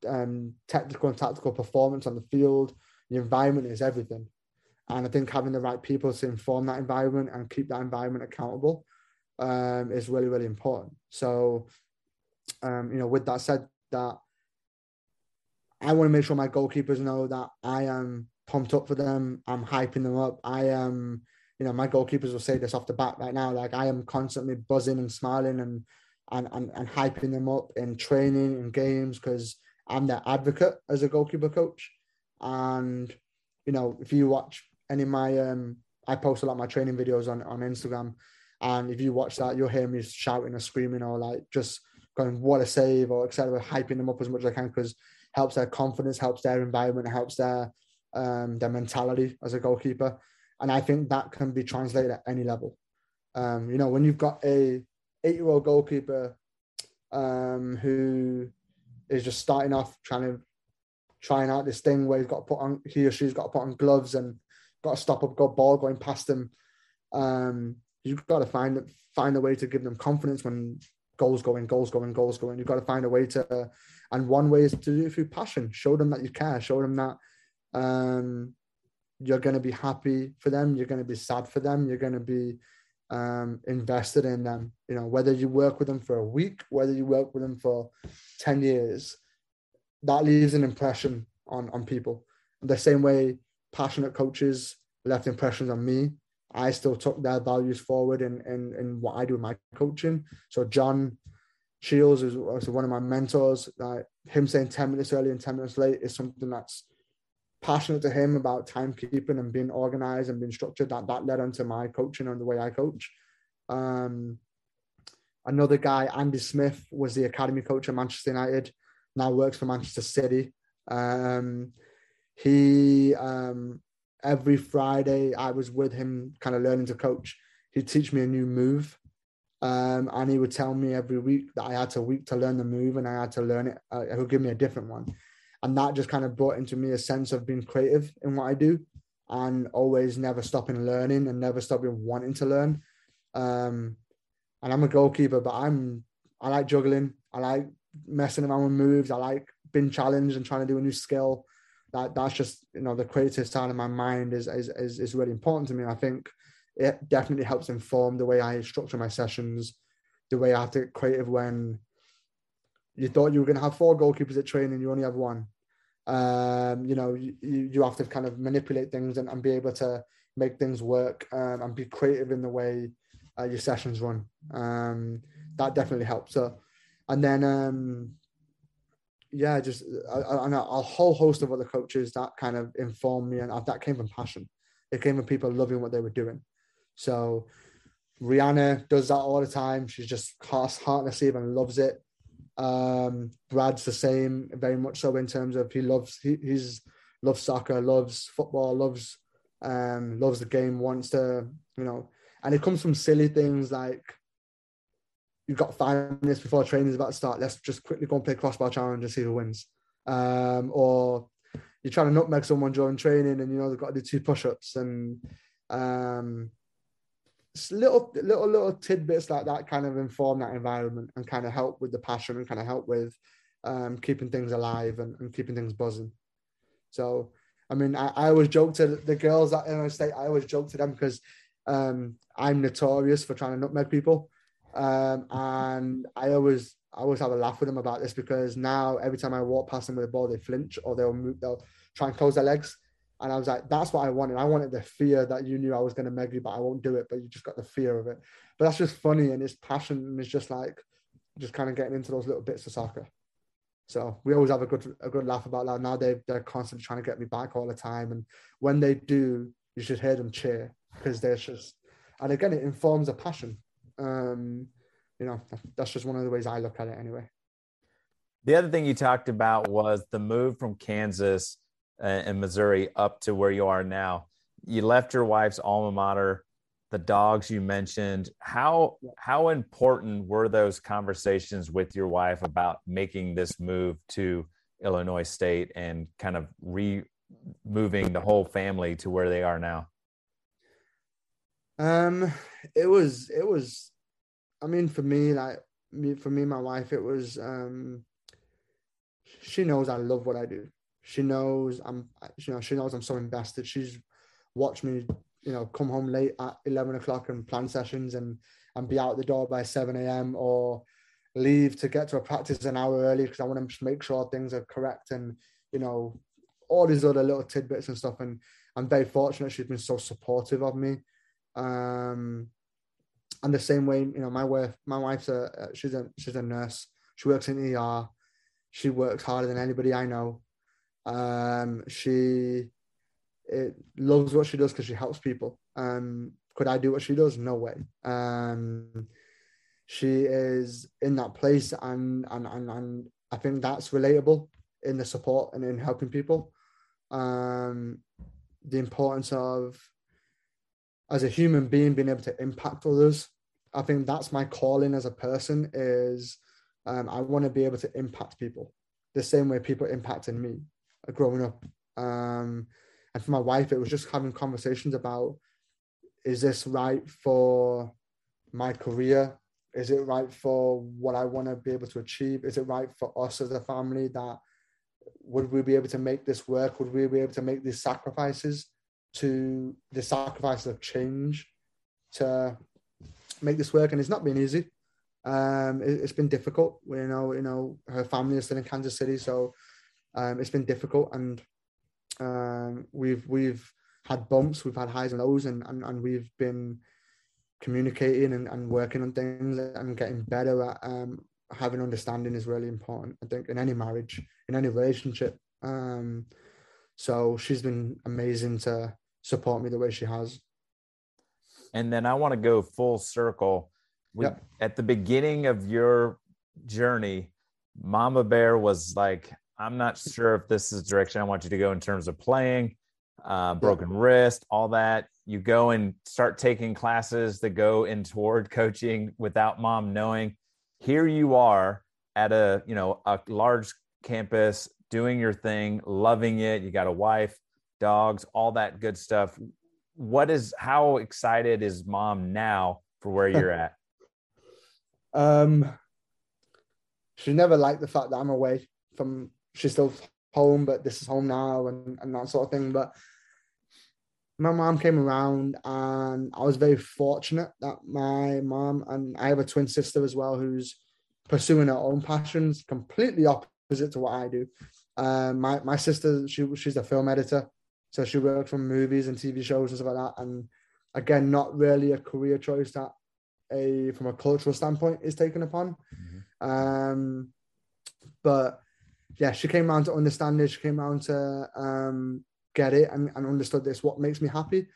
Speaker 2: um, technical and tactical performance on the field. The environment is everything. And I think having the right people to inform that environment and keep that environment accountable um, is really, really important. So, um, you know, with that said, that I want to make sure my goalkeepers know that I am pumped up for them. I'm hyping them up. I am, you know, my goalkeepers will say this off the bat right now. Like I am constantly buzzing and smiling and and and, and hyping them up in training and games because I'm their advocate as a goalkeeper coach. And you know, if you watch any of my um I post a lot of my training videos on on Instagram, and if you watch that, you'll hear me shouting or screaming or like just going what a save or etc. Hyping them up as much as I can because helps their confidence, helps their environment, helps their um their mentality as a goalkeeper, and I think that can be translated at any level. Um, you know, when you've got a eight-year-old goalkeeper um, who is just starting off trying to trying out this thing where he's got to put on he or she's got to put on gloves and got to stop a good ball going past them. Um, you've got to find find a way to give them confidence when goals going, goals going, goals going. You've got to find a way to, and one way is to do it through passion. Show them that you care. Show them that um, you're going to be happy for them. You're going to be sad for them. You're going to be um, invested in them. You know, whether you work with them for a week, whether you work with them for ten years, that leaves an impression on on people. The same way passionate coaches left impressions on me. I still took their values forward in in, in what I do in my coaching. So John Shiels is was one of my mentors. Like him saying 10 minutes early and 10 minutes late is something that's passionate to him about timekeeping and being organized and being structured. That that led onto my coaching and the way I coach. Um, another guy, Andy Smith, was the academy coach at Manchester United. now works for Manchester City. Um, he um, every Friday I was with him, kind of learning to coach. He'd teach me a new move, um, and he would tell me every week that I had a week to learn the move, and I had to learn it. Uh, he would give me a different one, and that just kind of brought into me a sense of being creative in what I do, and always never stopping learning and never stopping wanting to learn. Um, and I'm a goalkeeper, but I'm I like juggling. I like messing around with moves. I like being challenged and trying to do a new skill. That that's just you know the creative side of my mind is is is, is really important to me. I think it definitely helps inform the way I structure my sessions, the way I have to get creative when you thought you were going to have four goalkeepers at training, you only have one. Um, you know, you, you have to kind of manipulate things and, and be able to make things work um, and be creative in the way uh, your sessions run. Um, that definitely helps. So, and then um, yeah, just and a, a, whole host of other coaches that kind of informed me, and that came from passion. It came from people loving what they were doing. So Rihanna does that all the time. She's just heart, heart and loves it. Um, Brad's the same, very much so in terms of he loves he, he's loves soccer, loves football, loves um, loves the game, wants to you know, and it comes from silly things like you've got five minutes before training is about to start. Let's just quickly go and play crossbar challenge and see who wins. Um, or you're trying to nutmeg someone during training and you know they've got to do two push-ups and um, little little little tidbits like that kind of inform that environment and kind of help with the passion and kind of help with um, keeping things alive and, and, keeping things buzzing. So I mean I, I always joke to the girls at Illinois State, I always joke to them because um, I'm notorious for trying to nutmeg people. Um, and I always I always have a laugh with them about this because now every time I walk past them with a the ball, they flinch or they'll move, they'll try and close their legs. And I was like, that's what I wanted. I wanted the fear that you knew I was going to meg you, but I won't do it. But you just got the fear of it. But that's just funny, and it's passion, and it's just like just kind of getting into those little bits of soccer. So we always have a good a good laugh about that. Now they they're constantly trying to get me back all the time, and when they do, you should hear them cheer because they're just. And again, it informs a passion um, you know, that's just one of the ways I look at it anyway.
Speaker 1: The other thing you talked about was the move from Kansas and Missouri up to where you are now. You left your wife's alma mater, the dogs you mentioned. How how important were those conversations with your wife about making this move to Illinois State and kind of re moving the whole family to where they are now?
Speaker 2: Um, it was it was, I mean, for me, like me, for me, my wife, it was. Um, she knows I love what I do. She knows I'm, you know, she knows I'm so invested. She's watched me, you know, come home late at eleven o'clock and plan sessions and and be out the door by seven a.m. or leave to get to a practice an hour early because I want to make sure things are correct and you know all these other little tidbits and stuff. And I'm very fortunate she's been so supportive of me. Um, and the same way, you know, my wife, my wife's a she's a she's a nurse. She works in ER. She works harder than anybody I know. Um, she it loves what she does because she helps people. Um, could I do what she does? No way. Um, she is in that place, and and and, and I think that's relatable in the support and in helping people. Um, the importance of as a human being being able to impact others i think that's my calling as a person is um, i want to be able to impact people the same way people impacted me growing up um, and for my wife it was just having conversations about is this right for my career is it right for what i want to be able to achieve is it right for us as a family that would we be able to make this work would we be able to make these sacrifices to the sacrifice of change to make this work, and it's not been easy. Um, it, has been difficult. You know, you know, her family is still in Kansas City, so um, it's been difficult, and um, we've we've had bumps, we've had highs and lows, and and, and we've been communicating and, and working on things and getting better at um, having understanding is really important. I think in any marriage, in any relationship. Um, so she's been amazing to support me the way she has.
Speaker 1: And then I want to go full circle. We, yep. At the beginning of your journey, Mama Bear was like, I'm not sure if this is the direction I want you to go in terms of playing, uh, broken wrist, all that. You go and start taking classes that go in toward coaching without mom knowing. Here you are at a you know a large campus doing your thing, loving it. You got a wife, dogs, all that good stuff. What is how excited is mom now for where you're at?
Speaker 2: Um, she never liked the fact that I'm away from. She's still home, but this is home now, and and that sort of thing. But my mom came around, and I was very fortunate that my mom and I have a twin sister as well who's pursuing her own passions, completely opposite to what I do. Um, my my sister, she she's a film editor, so she works on movies and TV shows and stuff like that. And again, not really a career choice that a from a cultural standpoint is taken upon. Mm-hmm. Um, but yeah, she came around to understand it. She came around to um, get it and, and understood this. What makes me happy,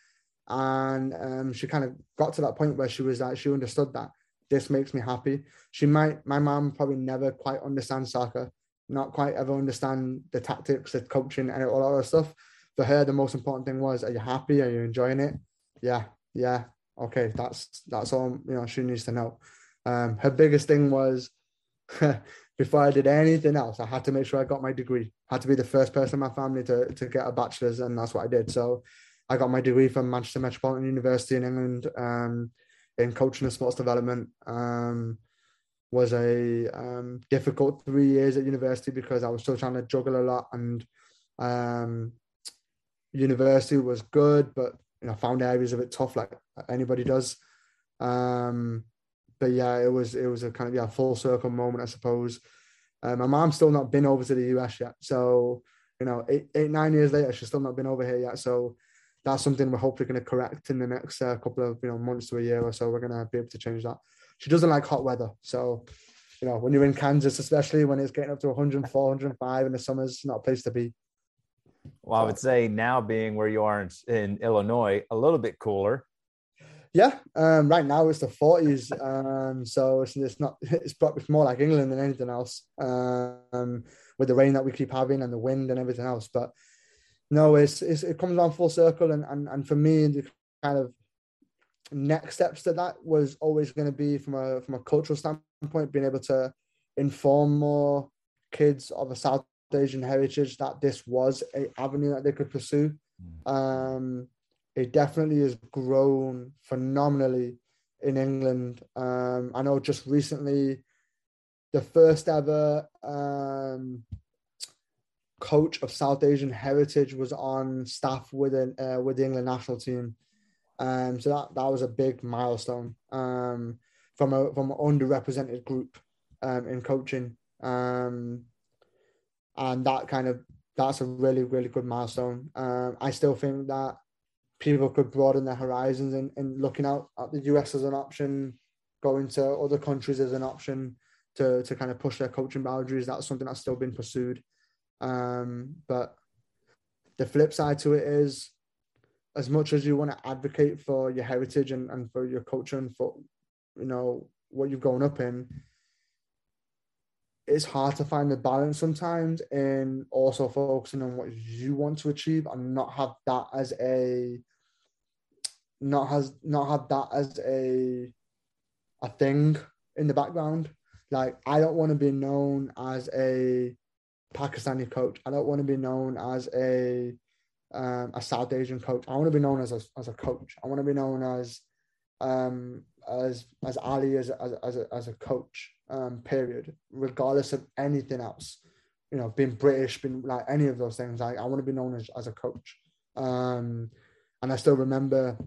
Speaker 2: and um, she kind of got to that point where she was like, she understood that this makes me happy. She might, my mom probably never quite understand soccer, not quite ever understand the tactics, the coaching, and all that other stuff. For her, the most important thing was, are you happy? Are you enjoying it? Yeah, yeah okay, that's that's all you know she needs to know. Um, her biggest thing was before I did anything else, I had to make sure I got my degree. I had to be the first person in my family to to get a bachelor's, and that's what I did. So I got my degree from Manchester Metropolitan University in England um, in coaching and sports development. Um, was a um, difficult three years at university because I was still trying to juggle a lot, and um, university was good, but you know found areas of it tough like anybody does. Um, but yeah, it was it was a kind of yeah full circle moment, I suppose. Uh, my mom's still not been over to the US yet, so you know eight, eight nine years later, she's still not been over here yet. So that's something we're hopefully going to correct in the next uh, couple of you know months to a year or so. We're going to be able to change that. She doesn't like hot weather, so you know when you're in Kansas, especially when it's getting up to 104, 105 in the summers, it's not a place to be.
Speaker 1: Well, I would say now being where you are in, in Illinois, a little bit cooler.
Speaker 2: Yeah, um, right now it's the 40s, um, so it's, it's not it's probably more like England than anything else. Um, with the rain that we keep having and the wind and everything else, but no, it's, it's it comes on full circle, and and and for me, the kind of next steps to that was always going to be from a from a cultural standpoint, being able to inform more kids of a South Asian heritage that this was a avenue that they could pursue. Hmm. Um, it definitely has grown phenomenally in England. Um, I know just recently, the first ever um, coach of South Asian heritage was on staff with an, uh, with the England national team. Um, so that that was a big milestone um, from a from an underrepresented group um, in coaching. Um, and that kind of that's a really really good milestone. Um, I still think that people could broaden their horizons and, and looking out at the US as an option, going to other countries as an option to to kind of push their coaching boundaries. That's something that's still been pursued. Um, but the flip side to it is, as much as you want to advocate for your heritage and, and for your culture and for you know what you've grown up in, it's hard to find the balance sometimes in also focusing on what you want to achieve and not have that as a not has not have that as a a thing in the background. Like I don't want to be known as a Pakistani coach. I don't want to be known as a um, a South Asian coach. I want to be known as a, as a coach. I want to be known as um, as as Ali as as as a, as a coach um, period, regardless of anything else. You know, being British, being like any of those things. Like I want to be known as, as a coach. Um, and I still remember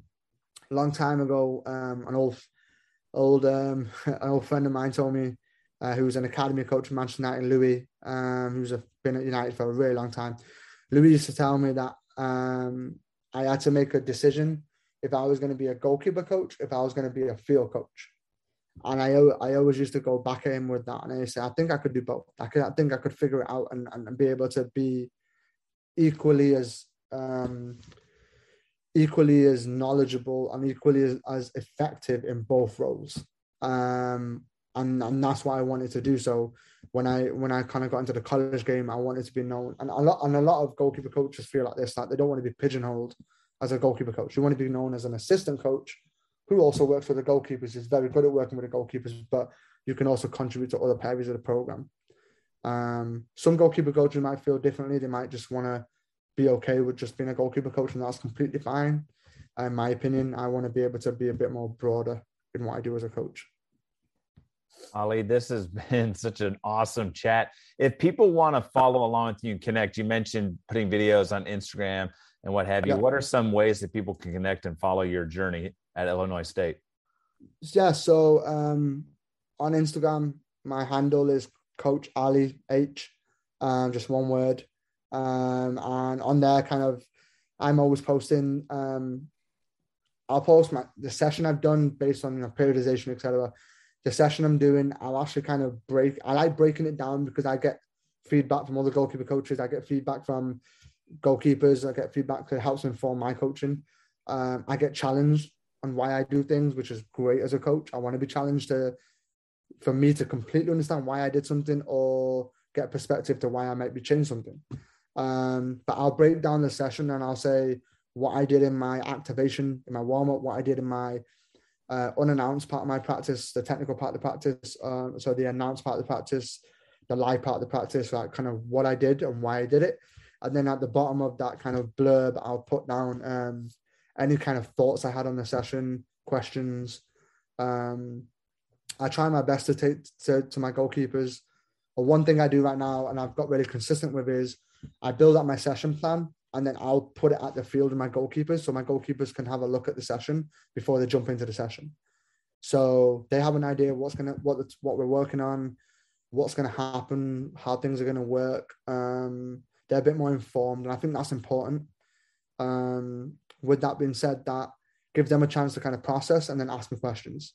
Speaker 2: a long time ago, um, an old old um, an old friend of mine told me uh, who was an academy coach for Manchester United, Louis, um, who's been at United for a really long time. Louis used to tell me that um, I had to make a decision if I was going to be a goalkeeper coach, if I was going to be a field coach. And I, I always used to go back at him with that. And I say, I think I could do both. I, could, I think I could figure it out and, and be able to be equally as um, equally as knowledgeable and equally as, as effective in both roles. Um, and and that's what I wanted to do. So when I when I kind of got into the college game, I wanted to be known, and a lot and a lot of goalkeeper coaches feel like this, that they don't want to be pigeonholed as a goalkeeper coach. You want to be known as an assistant coach who also works with the goalkeepers. is very good at working with the goalkeepers, but you can also contribute to other areas of the program. Um, some goalkeeper coaches might feel differently. They might just want to be okay with just being a goalkeeper coach, and that's completely fine. In my opinion, I want to be able to be a bit more broader in what I do as a coach.
Speaker 1: Ali, this has been such an awesome chat. If people want to follow along with you and connect, you mentioned putting videos on Instagram and what have you. Yeah. What are some ways that people can connect and follow your journey at Illinois State?
Speaker 2: Yeah, so um, on Instagram, my handle is Coach Ali H, um, just one word. Um, and on there, kind of, I'm always posting. Um, I'll post my the session I've done based on you know periodization, etc the session I'm doing, I'll actually kind of break. I like breaking it down because I get feedback from other goalkeeper coaches. I get feedback from goalkeepers. I get feedback that helps inform my coaching. Um, I get challenged on why I do things, which is great as a coach. I want to be challenged to, for me to completely understand why I did something or get perspective to why I might be changing something. Um, but I'll break down the session and I'll say what I did in my activation, in my warm up, what I did in my uh, unannounced part of my practice, the technical part of the practice, uh, so the announced part of the practice, the live part of the practice, like kind of what I did and why I did it. And then at the bottom of that kind of blurb, I'll put down um, any kind of thoughts I had on the session, questions. Um, I try my best to take to, to my goalkeepers. But one thing I do right now, and I've got really consistent with, is I build up my session plan and then I'll put it at the field with my goalkeepers so my goalkeepers can have a look at the session before they jump into the session. So they have an idea of what's gonna what the, what we're working on, what's gonna happen, how things are gonna work. Um, they're a bit more informed, and I think that's important. Um, with that being said, that gives them a chance to kind of process and then ask me questions,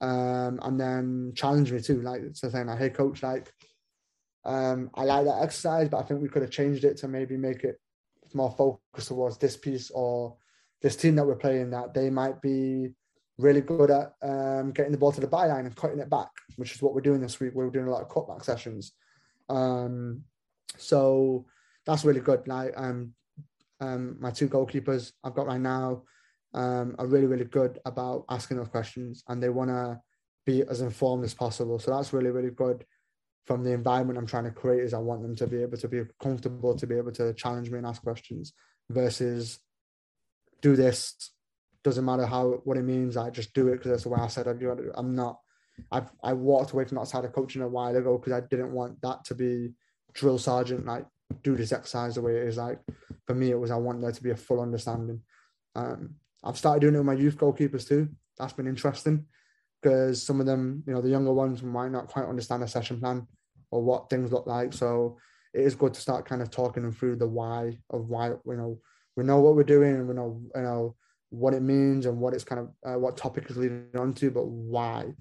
Speaker 2: um, and then challenge me too. Like so saying, like, "Hey, coach, like, um, I like that exercise, but I think we could have changed it to maybe make it more focused towards this piece or this team that we're playing that they might be really good at um, getting the ball to the byline and cutting it back, which is what we're doing this week. We're doing a lot of cutback sessions. Um, so that's really good. Like um, um, my two goalkeepers I've got right now um, are really, really good about asking those questions and they want to be as informed as possible. So that's really, really good from the environment I'm trying to create is I want them to be able to be comfortable to be able to challenge me and ask questions versus do this doesn't matter how what it means I just do it because that's the way I said I do it I'm not I've I walked away from that side of coaching a while ago because I didn't want that to be drill sergeant like do this exercise the way it is like for me it was I want there to be a full understanding um, I've started doing it with my youth goalkeepers too that's been interesting because some of them, you know, the younger ones might not quite understand a session plan or what things look like. So it is good to start kind of talking them through the why of why you know we know what we're doing and we know you know what it means and what it's kind of uh, what topic is leading on to, but why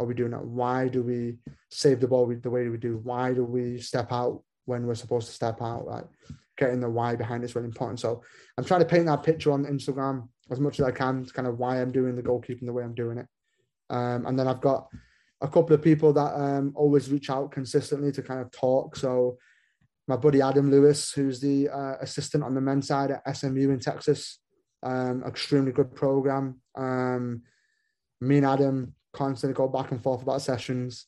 Speaker 2: are we doing that? Why do we save the ball the way we do? Why do we step out when we're supposed to step out? Like getting the why behind it's really important. So I'm trying to paint that picture on Instagram as much as I can, to kind of why I'm doing the goalkeeping the way I'm doing it. Um, and then I've got a couple of people that um, always reach out consistently to kind of talk. So my buddy Adam Lewis, who's the uh, assistant on the men's side at SMU in Texas, um, extremely good program. Um, me and Adam constantly go back and forth about sessions.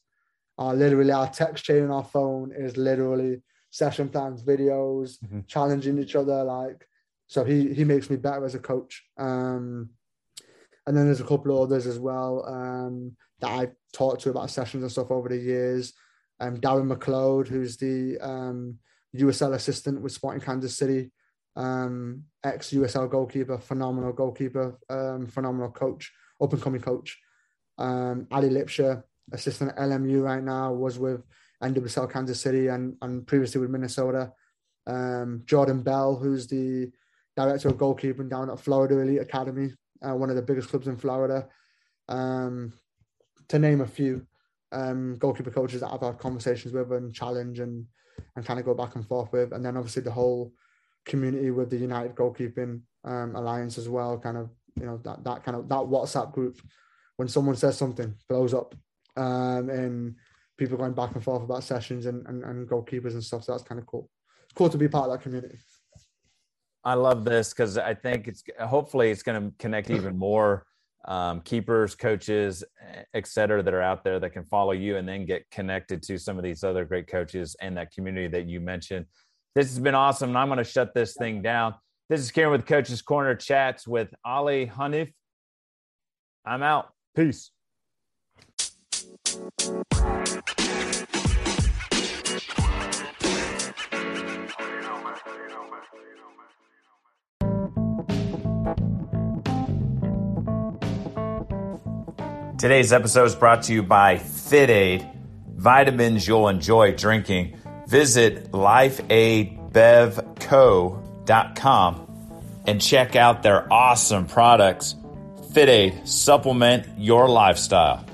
Speaker 2: Uh, literally, our text chain on our phone is literally session plans, videos, mm-hmm. challenging each other. Like, so he he makes me better as a coach. Um, and then there's a couple of others as well um, that I've talked to about sessions and stuff over the years. Um, Darren McLeod, who's the um, USL assistant with Sporting Kansas City, um, ex USL goalkeeper, phenomenal goalkeeper, um, phenomenal coach, up and coming coach. Um, Ali Lipscher, assistant at LMU right now, was with NWSL Kansas City and, and previously with Minnesota. Um, Jordan Bell, who's the director of goalkeeping down at Florida Elite Academy, uh, one of the biggest clubs in Florida, um, to name a few um, goalkeeper coaches that I've had conversations with and challenge and and kind of go back and forth with, and then obviously the whole community with the United Goalkeeping um, Alliance as well. Kind of you know that that kind of that WhatsApp group when someone says something blows up. um, and people going back and forth about sessions and, and, and goalkeepers and stuff. So that's kind of cool. It's cool to be part of that community.
Speaker 1: I love this because I think it's hopefully it's going to connect even more um, keepers, coaches, et cetera, that are out there that can follow you and then get connected to some of these other great coaches and that community that you mentioned. This has been awesome. And I'm going to shut this thing down. This is Karen with Coach's Corner Chats with Ali Hanif. I'm out. Peace. Today's episode is brought to you by FitAid, vitamins you'll enjoy drinking. Visit lifeaidbevco.com and check out their awesome products. FitAid, supplement your lifestyle.